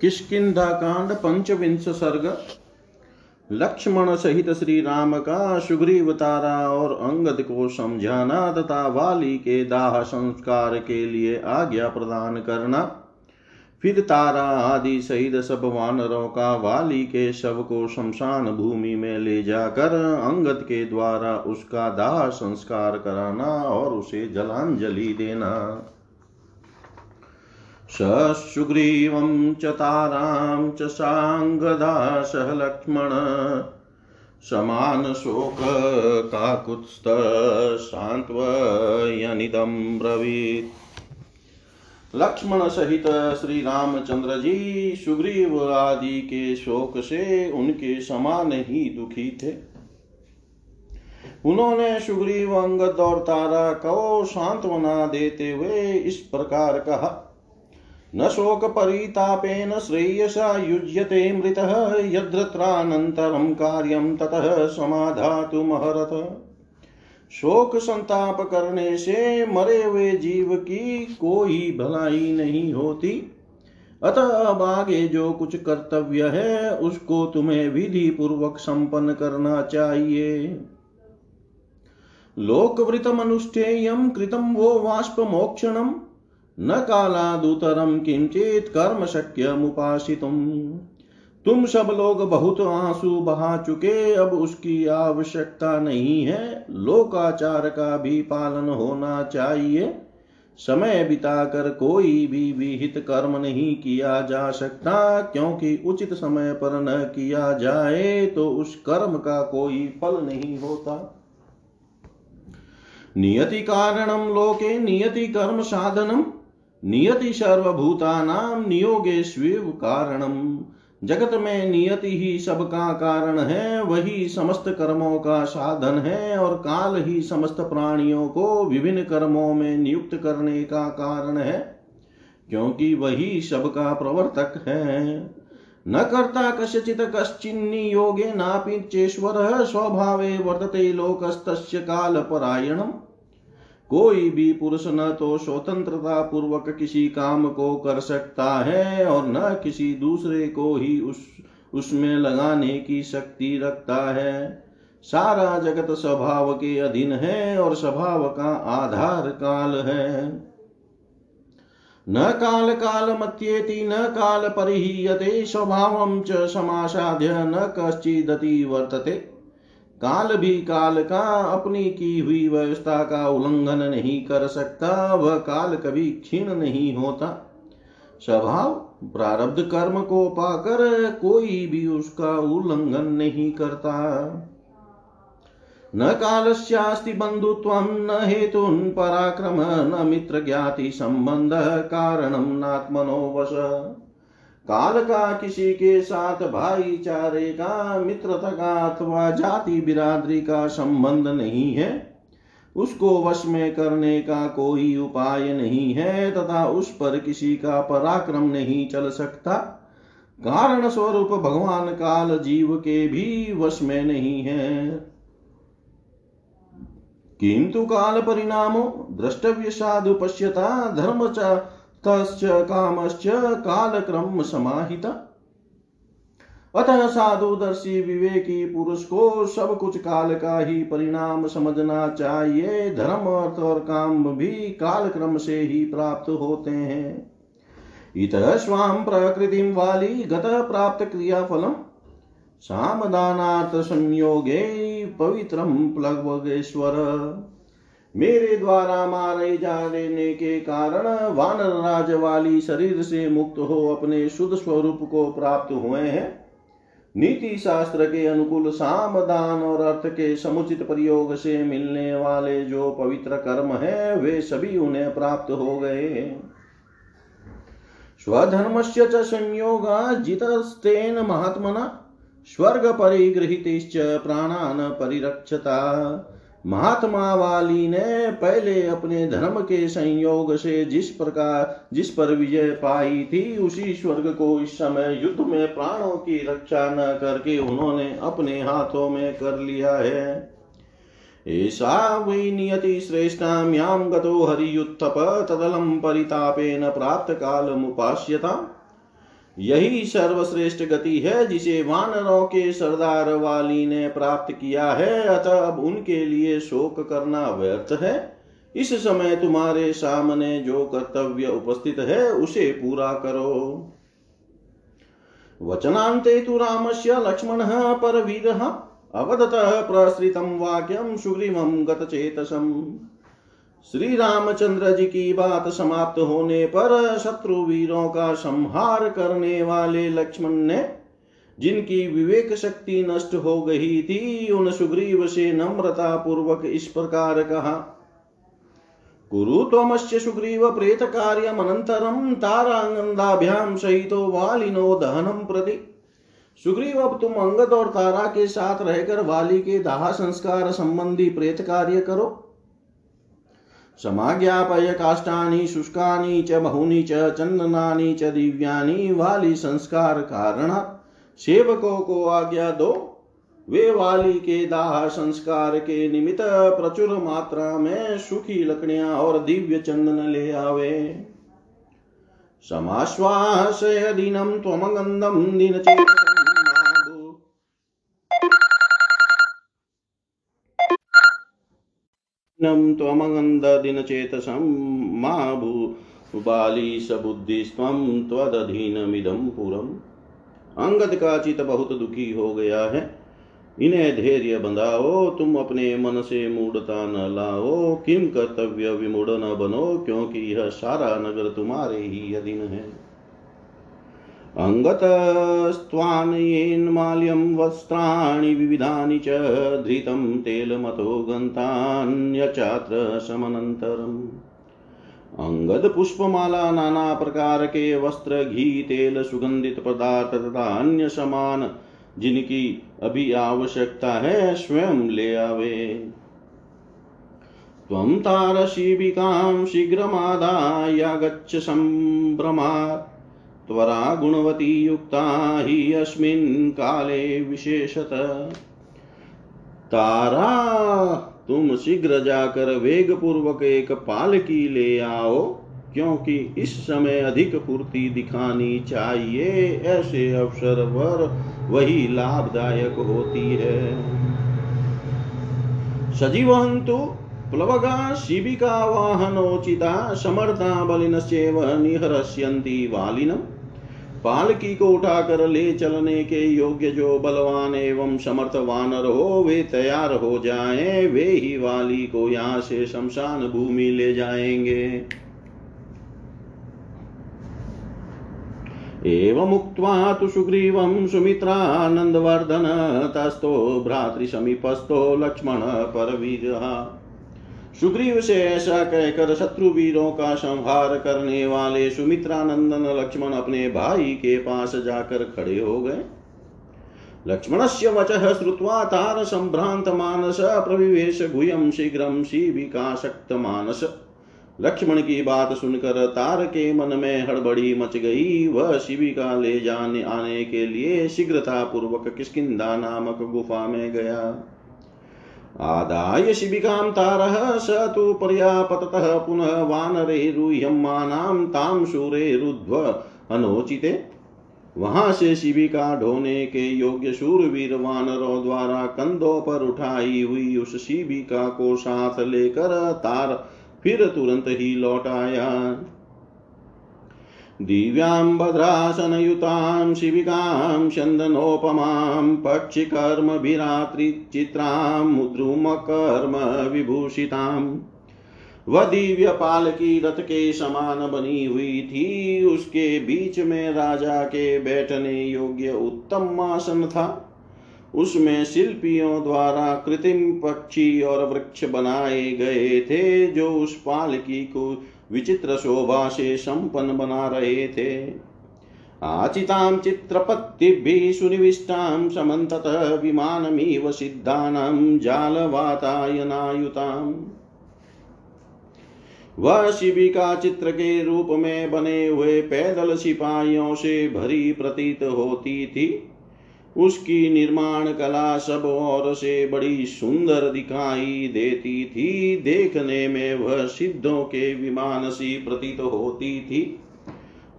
किष्किंधा कांड पंचविंश सर्ग लक्ष्मण सहित श्री राम का सुग्रीव तारा और अंगद को समझाना तथा वाली के दाह संस्कार के लिए आज्ञा प्रदान करना। फिर तारा आदि सहित सब वानरों का वाली के शव को शमशान भूमि में ले जाकर अंगद के द्वारा उसका दाह संस्कार कराना और उसे जलांजलि देना। सुग्रीवं च तारां च साङ्गदा सह लक्ष्मण समानशोककाकुत्स्थसान्त्वयनिदं ब्रवीत् लक्ष्मण सहित श्री रामचंद्र जी सुग्रीव आदि के शोक से उनके समान ही दुखी थे। उन्होंने सुग्रीव, अंगद और तारा को सांत्वना देते हुए इस प्रकार कहा न शोकपरितापेन श्रेयसा युज्यते मृतः यद्रत्रानन्तरं कार्यं ततः समाधातुमहरत शोक संताप करने से मरे हुए जीव की कोई भलाई नहीं होती। अतः अब आगे जो कुछ कर्तव्य है, उसको तुम्हें विधि पूर्वक संपन्न करना चाहिए। लोकवृत मनुष्ठेयम कृतम वो वाष्प मोक्षणम न कालादुतरम किंचित कर्म शक्य शक्यमुपासितुम तुम सब लोग बहुत आँसू बहा चुके, अब उसकी आवश्यकता नहीं है। लोकाचार का भी पालन होना चाहिए। समय बिताकर कोई भी विहित कर्म नहीं किया जा सकता, क्योंकि उचित समय पर न किया जाए तो उस कर्म का कोई फल नहीं होता। नियति कारणम लोके, नियति कर्म साधनम। नियति सर्वभूतानाम नियोगेश्विव कारणम जगत में नियति ही सबका कारण है, वही समस्त कर्मों का साधन है और काल ही समस्त प्राणियों को विभिन्न कर्मों में नियुक्त करने का कारण है, क्योंकि वही सबका प्रवर्तक है। न कर्ता कस्यचित कश्चिन्नी योगे नापिचेश्वर स्वभावे वर्तते लोकस्तस्य काल परायणम कोई भी पुरुष न तो स्वतंत्रता पूर्वक किसी काम को कर सकता है और न किसी दूसरे को ही उस, उसमें लगाने की शक्ति रखता है। सारा जगत स्वभाव के अधीन है और स्वभाव का आधार काल है। न काल काल मत्येति, न काल परिहीयते, स्वभाव च समासाध्य न कश्चिदति वर्तते। काल भी काल का अपनी की हुई व्यवस्था का उल्लंघन नहीं कर सकता, वह काल कभी क्षीण नहीं होता। स्वभाव, प्रारब्ध कर्म को पाकर कोई भी उसका उल्लंघन नहीं करता। न कालस्यास्ति बंधुत्व, न हेतु पराक्रम, न मित्र ज्ञाति संबंध कारणम नात्मनो वश काल का किसी के साथ भाईचारे का, मित्रता का अथवा जाति बिरादरी का संबंध नहीं है। उसको वश में करने का कोई उपाय नहीं है तथा उस पर किसी का पराक्रम नहीं चल सकता। कारण स्वरूप भगवान काल जीव के भी वश में नहीं है। किंतु काल परिणामो, द्रष्टव्य साधु पश्यता, धर्म तश्च कामश्च कालक्रम समाहिता। अतः साधुदर्शी विवेकी पुरुष को सब कुछ काल का ही परिणाम समझना चाहिए। धर्म, अर्थ और काम भी काल क्रम से ही प्राप्त होते हैं। इत स्वाम प्रकृति वाली गत प्राप्त क्रिया फलम सामदानात् संयोगे पवित्रम प्लवगेश्वर। मेरे द्वारा मारे जाने के कारण वानर राज वाली शरीर से मुक्त हो अपने शुद्ध स्वरूप को प्राप्त हुए हैं। नीति शास्त्र के अनुकूल साम दान और अर्थ के समुचित प्रयोग से मिलने वाले जो पवित्र कर्म है, वे सभी उन्हें प्राप्त हो गए स्वधर्म से संयोगा जितस्तेन महात्मना, स्वर्ग परिगृहित प्राणान परिरक्षता। महात्मा वाली ने पहले अपने धर्म के संयोग से जिस प्रकार, जिस पर विजय पाई थी, उसी स्वर्ग को इस समय युद्ध में प्राणों की रक्षा न करके उन्होंने अपने हाथों में कर लिया है। ऐसा वै नियति श्रेष्ठाम्यां गतो हरियुत्थप तदलं परितापेन मुपास्यता यही सर्वश्रेष्ठ गति है जिसे वानरों के सरदार वाली ने प्राप्त किया है। अतः अब उनके लिए शोक करना व्यर्थ है। इस समय तुम्हारे सामने जो कर्तव्य उपस्थित है, उसे पूरा करो। वचनान्ते तु लक्ष्मणः परवीरः। अवदतः प्रसृतं वाक्यं सुग्रीवं गतचेतसम्। श्री रामचंद्र जी की बात समाप्त होने पर शत्रु वीरों का संहार करने वाले लक्ष्मण ने, जिनकी विवेक शक्ति नष्ट हो गई थी, उन सुग्रीव से नम्रता पूर्वक इस प्रकार कहा, कुरु त्वमस्य सुग्रीव प्रेत कार्यमनन्तरं तारांगंदाभ्याम सहितो वालिनो दहनम प्रति। सुग्रीव, अब तुम अंगद और तारा के साथ रहकर वाली के दाह संस्कार संबंधी प्रेत कार्य करो। समाज्ञापय काष्ठानि शुष्कानि च, बहूनि च च, दिव्यानि वाली संस्कार कारण। सेवकों को आज्ञा दो। वे वाली के दाह संस्कार के निमित्त प्रचुर मात्रा में सुखी लकड़ियाँ और दिव्य चंदन ले आवे। समाश्वासय दिनं त्वमगन्धं दिनचेतसं नं त्वमगन्धदिनचेतसं मा भूबाली सबुद्धिस्त्वं त्वदधीनमिदं पुरम्। अंगद का चित बहुत दुखी हो गया है। इन्हें धैर्य बंधाओ, तुम अपने मन से मूढ़ता न लाओ। किम कर्तव्य विमूढ़ न बनो, क्योंकि यह सारा नगर तुम्हारे ही अधीन है। अङ्गतस्त्वानयेन्माल्यं वस्त्राणि विविधानि च धृतं तेलमतो गन्तान्यचात्र समनन्तरम् अंगद पुष्पमाला नाना प्रकार के वस्त्र, घी, तेल, सुगंधित पदार्थ तथा अन्य समान जिनकी अभी आवश्यकता है, स्वयं ले आवे। त्वं तारशिबिकां शीघ्रमादाय गच्छ सम्भ्रमात् त्वरा गुणवती युक्ता हि अस्मिन् काले विशेषत। तारा, तुम शीघ्र जाकर वेग पूर्वक एक पालकी ले आओ, क्योंकि इस समय अधिक पूर्ति दिखानी चाहिए, ऐसे अवसर पर वही लाभदायक होती है। सजीवंतु प्लवगा, शिबिका वाहनोचिता, समर्था बलिन बलिनश्चेव निहरस्यन्ति वालिनम्। पालकी को उठाकर ले चलने के योग्य जो बलवान एवं समर्थ वानर हो, वे तैयार हो जाएँ, वे ही वाली को यहाँ से शमशान भूमि ले जाएँगे। एवमुक्त्वा तु सुग्रीवं सुमित्रानन्दवर्धन तस्थो भ्रातृसमीपस्थो लक्ष्मण परवीरः। सुग्रीव से ऐसा कहकर शत्रु वीरों का संहार करने वाले सुमित्रानंदन लक्ष्मण अपने भाई के पास जाकर खड़े हो गए। लक्ष्मण से वच श्रुवा तार संभ्रांत मानस, प्रविवेश गुयम शीघ्रम शिविकाशक्त मानस। लक्ष्मण की बात सुनकर तार के मन में हड़बड़ी मच गई। वह शिविका ले जाने आने के लिए शीघ्रता पूर्वक किसकिदा नामक गुफा में गया। आदाय शिबिकां तारः स तु पर्यापततः पुनः वानरैरुह्यमानां तां शूरेरुध्व अनोचिते। वहाँ से शिविका ढोने के योग्य शूरवीर वानरों द्वारा कंधों पर उठाई हुई उस शिविका को साथ लेकर तार फिर तुरंत ही लौट आया। दिव्यां भद्रासनयुतां शिविकां चन्दनोपमां पक्षिकर्मभिरात्रिचित्रां मुद्रुमकर्म विभूषिताम् वह दिव्य पाल की रथ के समान बनी हुई थी, उसके बीच में राजा के बैठने योग्य उत्तम आसन था। उसमें शिल्पियों द्वारा कृत्रिम पक्षी और वृक्ष बनाए गए थे, जो उस पालकी को विचित्र शोभा से संपन्न बना रहे थे। आचितां चित्रपत्तिभिः सुनिविष्टां समन्ततः विमानमिव सिद्धानां जालवातायनायुताम् वह शिविका चित्र के रूप में बने हुए पैदल सिपाहियों से भरी प्रतीत होती थी। उसकी निर्माण कला सब और से बड़ी सुंदर दिखाई देती थी। देखने में वह सिद्धों के विमान सी प्रतीत होती थी।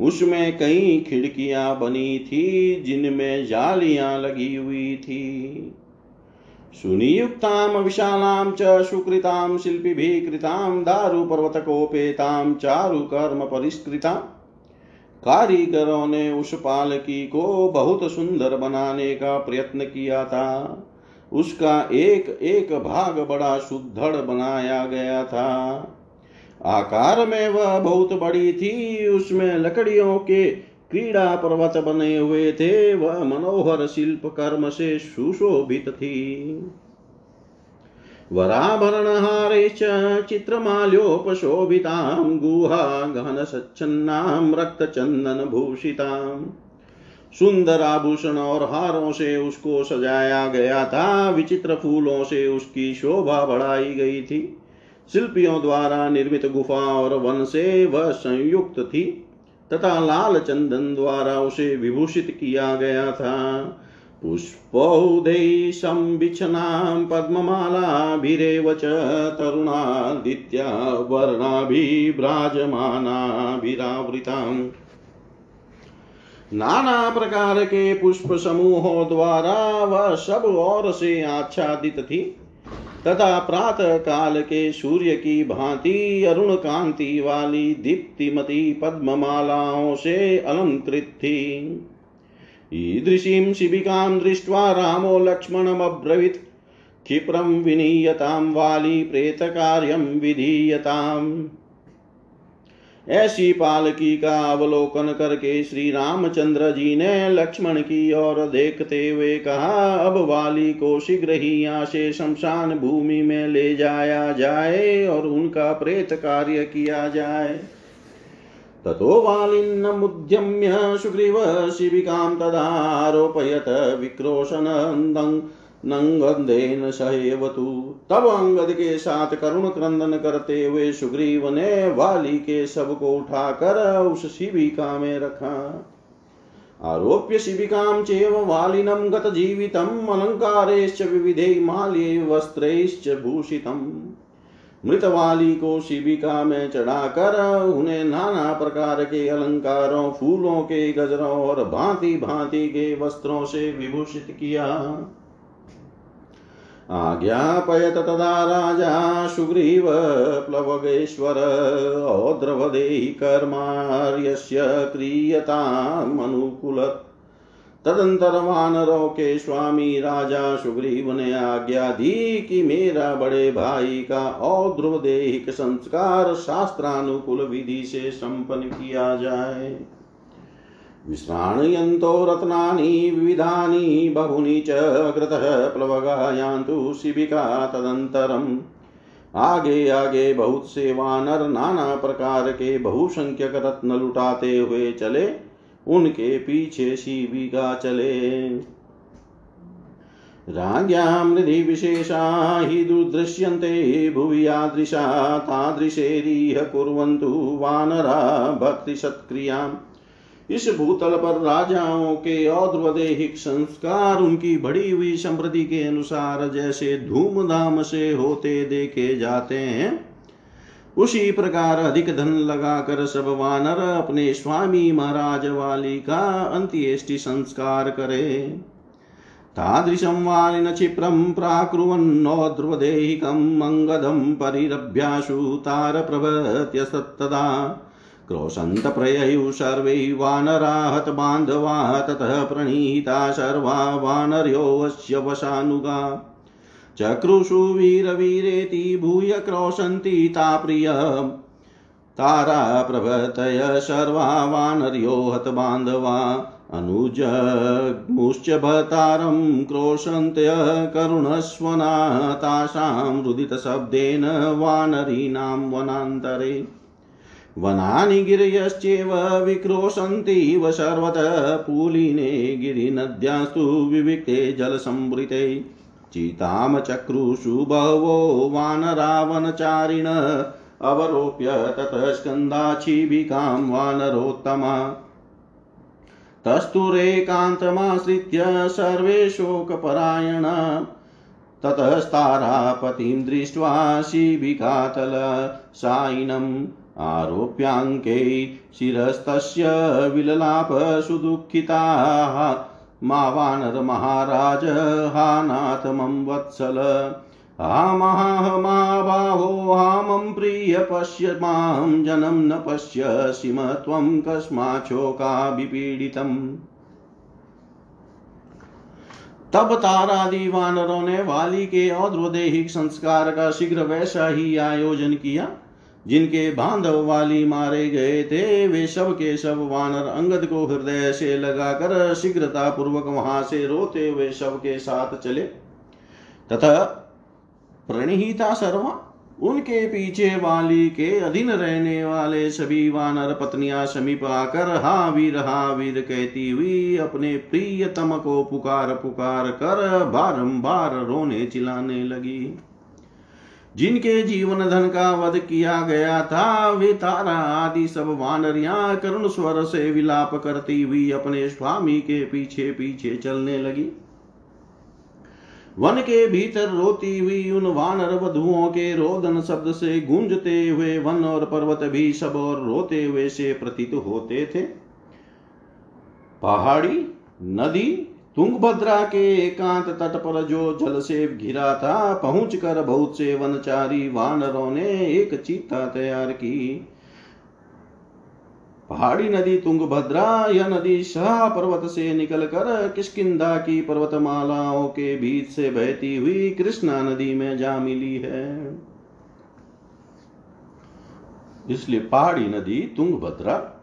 उसमें कई खिड़कियाँ बनी थी, जिनमें जालियाँ लगी हुई थी। सुनियुक्तां विशालां च सुकृतां शिल्पिभिः कृतां दारुपर्वतकोपेतां चारुकर्म परिष्कृतां कारीगरों ने उस पालकी को बहुत सुंदर बनाने का प्रयत्न किया था। उसका एक एक भाग बड़ा सुदृढ़ बनाया गया था। आकार में वह बहुत बड़ी थी, उसमें लकड़ियों के क्रीड़ा पर्वत बने हुए थे, वह मनोहर शिल्प कर्म से सुशोभित थी। वराभरणहारे च चित्रमाल्योपशोभितां गुहा गहनसच्छन्नां रक्तचन्दनभूषिताम् सुंदर आभूषण और हारों से उसको सजाया गया था, विचित्र फूलों से उसकी शोभा बढ़ाई गई थी। शिल्पियों द्वारा निर्मित गुफा और वन से वह संयुक्त थी, तथा लाल चंदन द्वारा उसे विभूषित किया गया था। पुष्पौदै संबिछनां पद्ममालाभिरेव च तरुणादित्या वर्णाभिभ्राजमानाभिरावृताम्। नाना प्रकार के पुष्प समूहों द्वारा वह सब और से आच्छादित थी। तथा प्रातः काल के सूर्य की भांति अरुण कांति वाली दीप्तिमती पद्ममालाओं से अलंकृत थी। ईदृशीं शिबिकां दृष्ट्वा रामो लक्ष्मणमब्रवीत्। क्षिप्रं विनीयतां, वाली प्रेतकार्यं विधीयताम्। ऐसी पालकी का अवलोकन करके श्री रामचंद्र जी ने लक्ष्मण की ओर देखते हुए कहा, अब वाली को शीघ्र ही यहाँ से शमशान भूमि में ले जाया जाए और उनका प्रेत कार्य किया जाए। ततो वालिन्नमुद्यम्य सुग्रीव शिबिकां तदारोपयत विक्रोशनन्दं नंगंदेन सहेवतु। तब अंगद के साथ करुण क्रंदन करते हुए सुग्रीव ने वाली के सबको उठाकर उस शिविका में रखा। आरोप्य शिबिकां चेव वालिनं गतजीवितम्, अलङ्कारेश्च विविधे माल्ये वस्त्रैश्च भूषितम्। मृत वाली को शिविका में चढ़ाकर उन्हें नाना प्रकार के अलंकारों, फूलों के गजरों और भांति भांति के वस्त्रों से विभूषित किया। आज्ञापयत तदा राजा सुग्रीव प्लवगेश्वर औद्रवदेहि कर्मार्यस्य क्रियतामनुकूल तदंतर वानरों के स्वामी राजा सुग्रीव ने आज्ञा दी कि मेरा बड़े भाई का औद्रवदेहिक संस्कार शास्त्रानुकूल विधि से संपन्न किया जाए। विश्राणयन्तो रत्नानि, विविधानि, बहूनि च अग्रतः प्लवगायान्तु शिबिका तदन्तरम्। आगे आगे बहुत से वानर नाना प्रकार के बहुसंख्यक रत्न लुटाते हुए चले। उनके पीछे शिबिका चले। राज्ञां हृदि विशेषा हि दुर्दृश्यन्ते, भुवि यादृशा तादृशेरिह कुर्वन्तु वानरा भक्तिसत्क्रियाम् इस भूतल पर राजाओं के औद्रदेहिक संस्कार, उनकी बढ़ी हुई समृद्धि के अनुसार जैसे धूमधाम से होते देखे जाते हैं उसी प्रकार अधिक धन लगाकर सब वानर अपने स्वामी महाराज वाली का अंत्येष्टि संस्कार करे। तादृशं वालिन क्षिप्रं प्राकुर्वन्नोद्रवदेहिकम् अङ्गदं परिरभ्याशु तारप्रभत्यस्तदा। क्रोशन्तप्रययुः सर्वै वानरा हतबान्धवा ततः प्रणीता सर्वा वानर्योऽस्य वशानुगा। चक्रुषु वीरवीरेति भूय क्रोशन्ति ता प्रिय। तारा प्रभतय सर्वा वानर्यो हतबान्धवा अनुजमुश्च भतारं क्रोशन्त्य करुणस्वना तासां रुदितशब्देन वानरीणां वनान्तरे। वनानि गिरयश्चेव विक्रोशन्तीव सर्वतः पूलिने गिरिनद्यास्तु विविक्ते जलसंवृते। चितामचक्रुषु बहवो वानरावनचारिण अवरोप्य ततः स्कन्दाच्छिबिकां वानरोत्तमा। तस्तुरेकान्तमाश्रित्य सर्वे शोकपरायणा ततस्तारापतिं दृष्ट्वा शिबिकातलसायिनं आरोप्याङ्के शिरस्तस्य विललाप सुदुःखिताः मा वानरमहाराज हा नाथ मम वत्सल। हा महा, मा बाहो, हा मम प्रिय पश्य, माँ जनं न पश्यसि म त्वं विपीडितम् तब तारादि वानरों ने वाली के औद्रदेहिक संस्कार का शीघ्र वैसा ही आयोजन किया। जिनके बांधव वाली मारे गए थे, वे सब के सब वानर अंगद को हृदय से लगाकर शीघ्रता पूर्वक वहाँ से रोते हुए सब के साथ चले। तथा प्रणीता सर्वा उनके पीछे वाली के अधीन रहने वाले सभी वानर पत्नियाँ समीप आकर हा वीर हा वीर कहती हुई अपने प्रियतम को पुकार पुकार कर बारंबार रोने चिल्लाने लगी। जिनके जीवन धन का वध किया गया था, वे तारा आदि सब वानरिया करुण स्वर से विलाप करती हुई अपने स्वामी के पीछे पीछे चलने लगी। वन के भीतर रोती हुई उन वानर वधुओं के रोदन शब्द से गूंजते हुए वन और पर्वत भी सब और रोते हुए से प्रतीत होते थे। पहाड़ी, नदी तुंगभद्रा के एकांत तट पर जो जल से घिरा था पहुँच कर बहुत से वनचारी वानरों ने एक चीता तैयार की। पहाड़ी नदी तुंगभद्रा, यह नदी शाह पर्वत से निकलकर किसकिदा की पर्वतमालाओं के बीच से बहती हुई कृष्णा नदी में जा मिली है। इसलिए पहाड़ी नदी तुंगभद्रा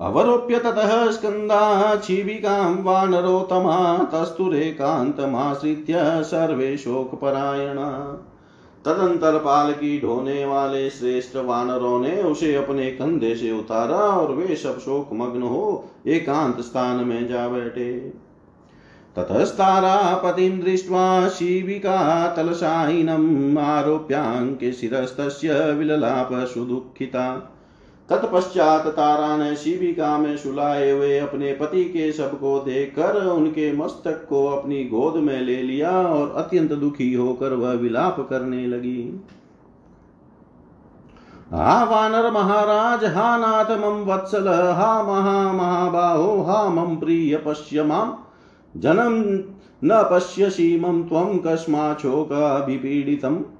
अवरोप्य ततः स्कन्दा क्षीविकां वानरोत्तमा तस्तुरेकान्तमाश्रित्य सर्वे शोकपरायणा। तदंतर पाल की ढोने वाले श्रेष्ठ वानरों ने उसे अपने कंधे से उतारा और वे सब शोक मग्न हो एकांत स्थान में जा बैठे। ततस्तारापतिं दृष्ट्वा शिविका तलशायिनम् आरोप्याङ्के शिरस्तस्य विललाप सुदुःखिता। तत्पश्चात तारा ने शिविका में सुलाए हुए अपने पति के शब को देखकर उनके मस्तक को अपनी गोद में ले लिया और अत्यंत दुखी होकर वह विलाप करने लगी। हा वानर महाराज, हा नाथ मम वत्सल, हा महा महाबाहो, हा मम प्रिय पश्य माम। जनम न पश्यसि मम त्वं कस्माच्छोकाभिपीडितम्।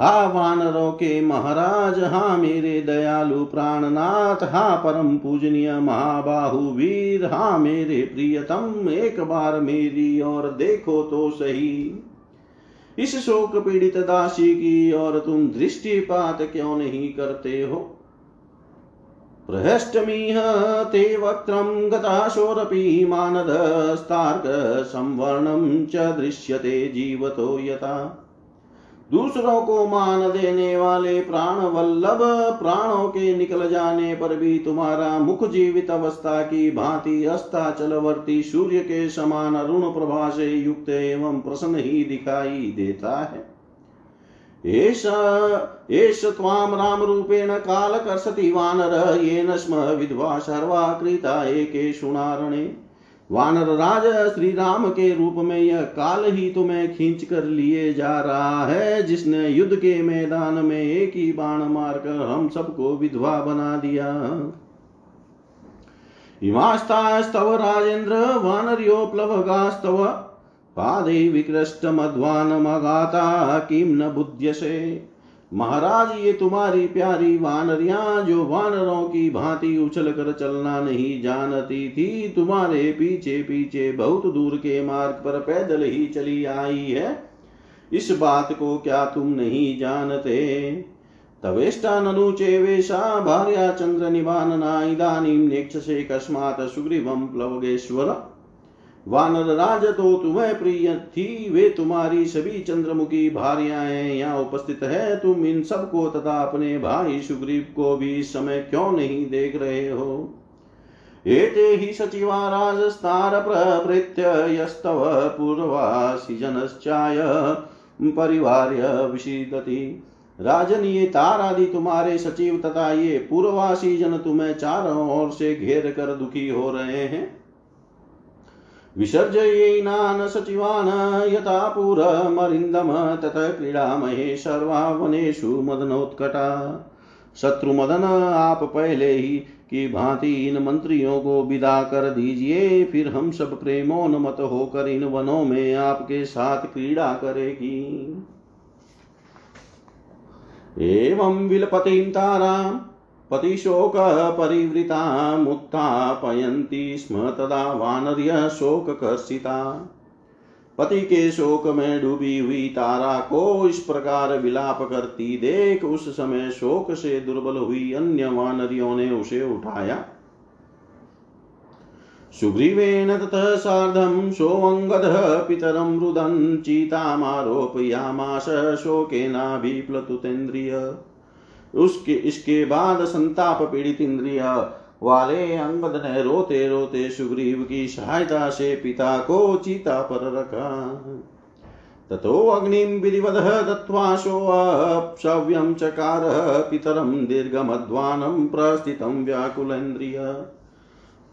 हा वानरों के महाराज, हा मेरे दयालु प्राणनाथ, हा परम पूजनीय महाबाहु वीर, हा मेरे प्रियतम, एक बार मेरी और देखो तो सही। इस शोक पीड़ित दासी की और तुम दृष्टिपात क्यों नहीं करते हो? प्रहष्टमीह ते वक्त्रं गताशोरपि मानदस्तार्क संवर्णं च दृश्यते जीवतो यथा। दूसरों को मान देने वाले प्राण वल्लभ, प्राणों के निकल जाने पर भी तुम्हारा मुख जीवित अवस्था की भांति अस्ताचलवर्ती सूर्य के समान अरुण प्रभा से युक्त एवं प्रसन्न ही दिखाई देता है। एष त्वां रामरूपेण कालकर्षति वानर, येन स्म विद्वा सर्वा कृता एकेषु नारणे वानर राज श्री राम के रूप में यह काल ही तुम्हें खींच कर लिए जा रहा है, जिसने युद्ध के मैदान में एक ही बाण मारकर हम सबको विधवा बना दिया। इमास्तास्तव राजेन्द्र वानर्योप्लवगास्तव, पादे विकृष्टमध्वानमगाता किं न बुध्यसे महाराज, ये तुम्हारी प्यारी वानरिया जो वानरों की भांति उछल कर चलना नहीं जानती थी, तुम्हारे पीछे पीछे बहुत दूर के मार्ग पर पैदल ही चली आई है। इस बात को क्या तुम नहीं जानते? तवेष्टा ननु चेवेशा, भार्या चंद्र निवानना, इदानीं नेक्षसे कस्मात् सुग्रीवं प्लवगेश्वर। वानर राज तो तुम्हें प्रिय थी, वे तुम्हारी सभी चंद्रमुखी भार्याएँ यहाँ उपस्थित है। तुम इन सबको तथा अपने भाई सुग्रीव को भी समय क्यों नहीं देख रहे हो? एते हि सचिवा राजस्तार प्रभृत्य यस्तव पूर्वासि जनश्चाय परिवार्य विषीदति राजन ये तारादि तुम्हारे सचिव तथा ये पूर्ववासी जन तुम्हें चारों ओर से घेर कर दुखी हो रहे हैं। विसर्जयेनान् सचिवान् यथा पुरमरिन्दम ततः क्रीडामहे सर्वा वनेषु मदनोत्कटा शत्रुमदन आप पहले ही की भांति इन मंत्रियों को विदा कर दीजिए, फिर हम सब प्रेमोन्मत होकर इन वनों में आपके साथ क्रीड़ा करेगी। एवं विलपतिं तारां पतिशोकपरिवृतामुत्थापयन्ति स्म तदा वानर्य शोककर्षिता पति के शोक में डूबी हुई तारा को इस प्रकार विलाप करती देख उस समय शोक से दुर्बल हुई अन्य वानरियों ने उसे उठाया। सुग्रीवेण ततः सार्धं सोऽङ्गदः पितरं रुदन् चितामारोपयामास शोकेनाभिप्लुतेन्द्रिय उसके, इसके बाद संताप पीड़ित इंद्रिया वाले अंगद ने रोते रोते सुग्रीव की सहायता से पिता को चिता पर रखा। ततो अग्निं विधिवदः दत्त्वा सोऽप्सव्यं चकार पितरं दीर्घमध्वानं प्रस्थितं व्याकुलेन्द्रिय।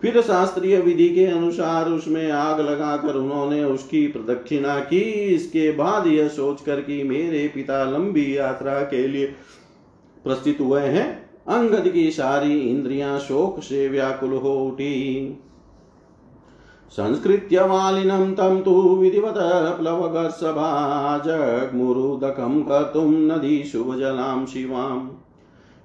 फिर शास्त्रीय विधि के अनुसार उसमें आग लगाकर उन्होंने उसकी प्रदक्षिणा की। इसके बाद यह सोचकर कि मेरे पिता लंबी यात्रा के लिए प्रस्थित हुए हैं। अंगद की सारी इंद्रियाँ शोक से व्याकुल हो उठी। संस्कृत्य मालिनं तं तु विधिवत प्लवगर्षभा नदी शुभजलां शिवाम्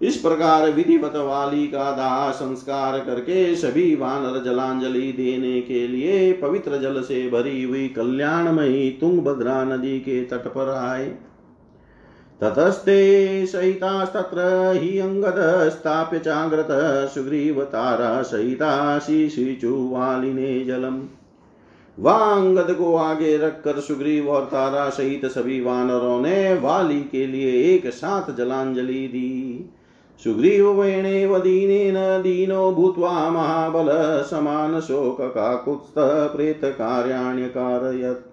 इस प्रकार विधिवत वाली का दाह संस्कार करके सभी वानर जलांजलि देने के लिए पवित्र जल से भरी हुई कल्याणमयी तुंगभद्रा नदी के तट पर आए। ततस्ते सहितास्तत्र हि अङ्गदस्ताप्य चाग्रत सुग्रीवतारा सहिता शिशिचुवालिने जलम्। वांगद को आगे रखकर सुग्रीव और तारा सहित सभी वानरों ने वाली के लिए एक साथ जलांजलि दी। सुग्रीव वेणेव दीनेन दीनो भूत्वा महाबल समान शोक का काकुत्स्थ प्रेत कार्याण्यकारयत्।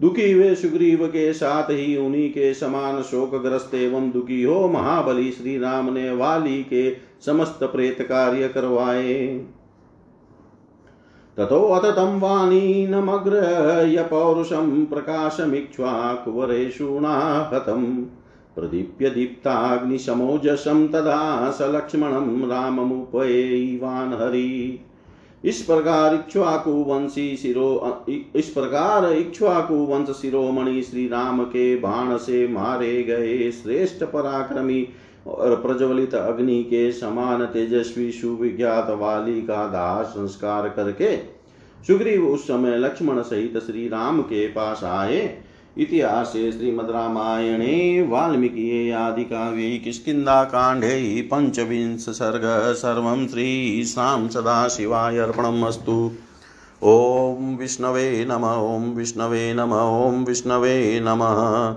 दुखी वे सुग्रीव के साथ ही उन्हीं के समान शोकग्रस्त एवं दुखी हो महाबली श्री राम ने वाली के समस्त प्रेत कार्य करवाए। ततो तं वाणीनमग्रय पौरुषं प्रकाशमिक्ष्वाकुवरेषूणा हतं प्रदीप्य दीप्ताग्निशमोजसं तदा स लक्ष्मणं राममुपैवान् हरि इस प्रकार इक्ष्वाकु वंशी शिरो इस प्रकार इक्ष्वाकु वंश शिरोमणि श्री राम के बाण से मारे गए श्रेष्ठ पराक्रमी और प्रज्वलित अग्नि के समान तेजस्वी सुविज्ञात वाली का दाह संस्कार करके सुग्रीव उस समय लक्ष्मण सहित श्री राम के पास आए। इतिहासे श्रीमद्रामायणे वाल्मीकिये आदिकाव्ये किष्किन्धाकाण्डे पञ्चविंश सर्ग सर्वं श्रीशां सदाशिवाय अर्पणमस्तु। ॐ विष्णवे नम, ॐ विष्णवे नम, ॐ विष्णवे नमः।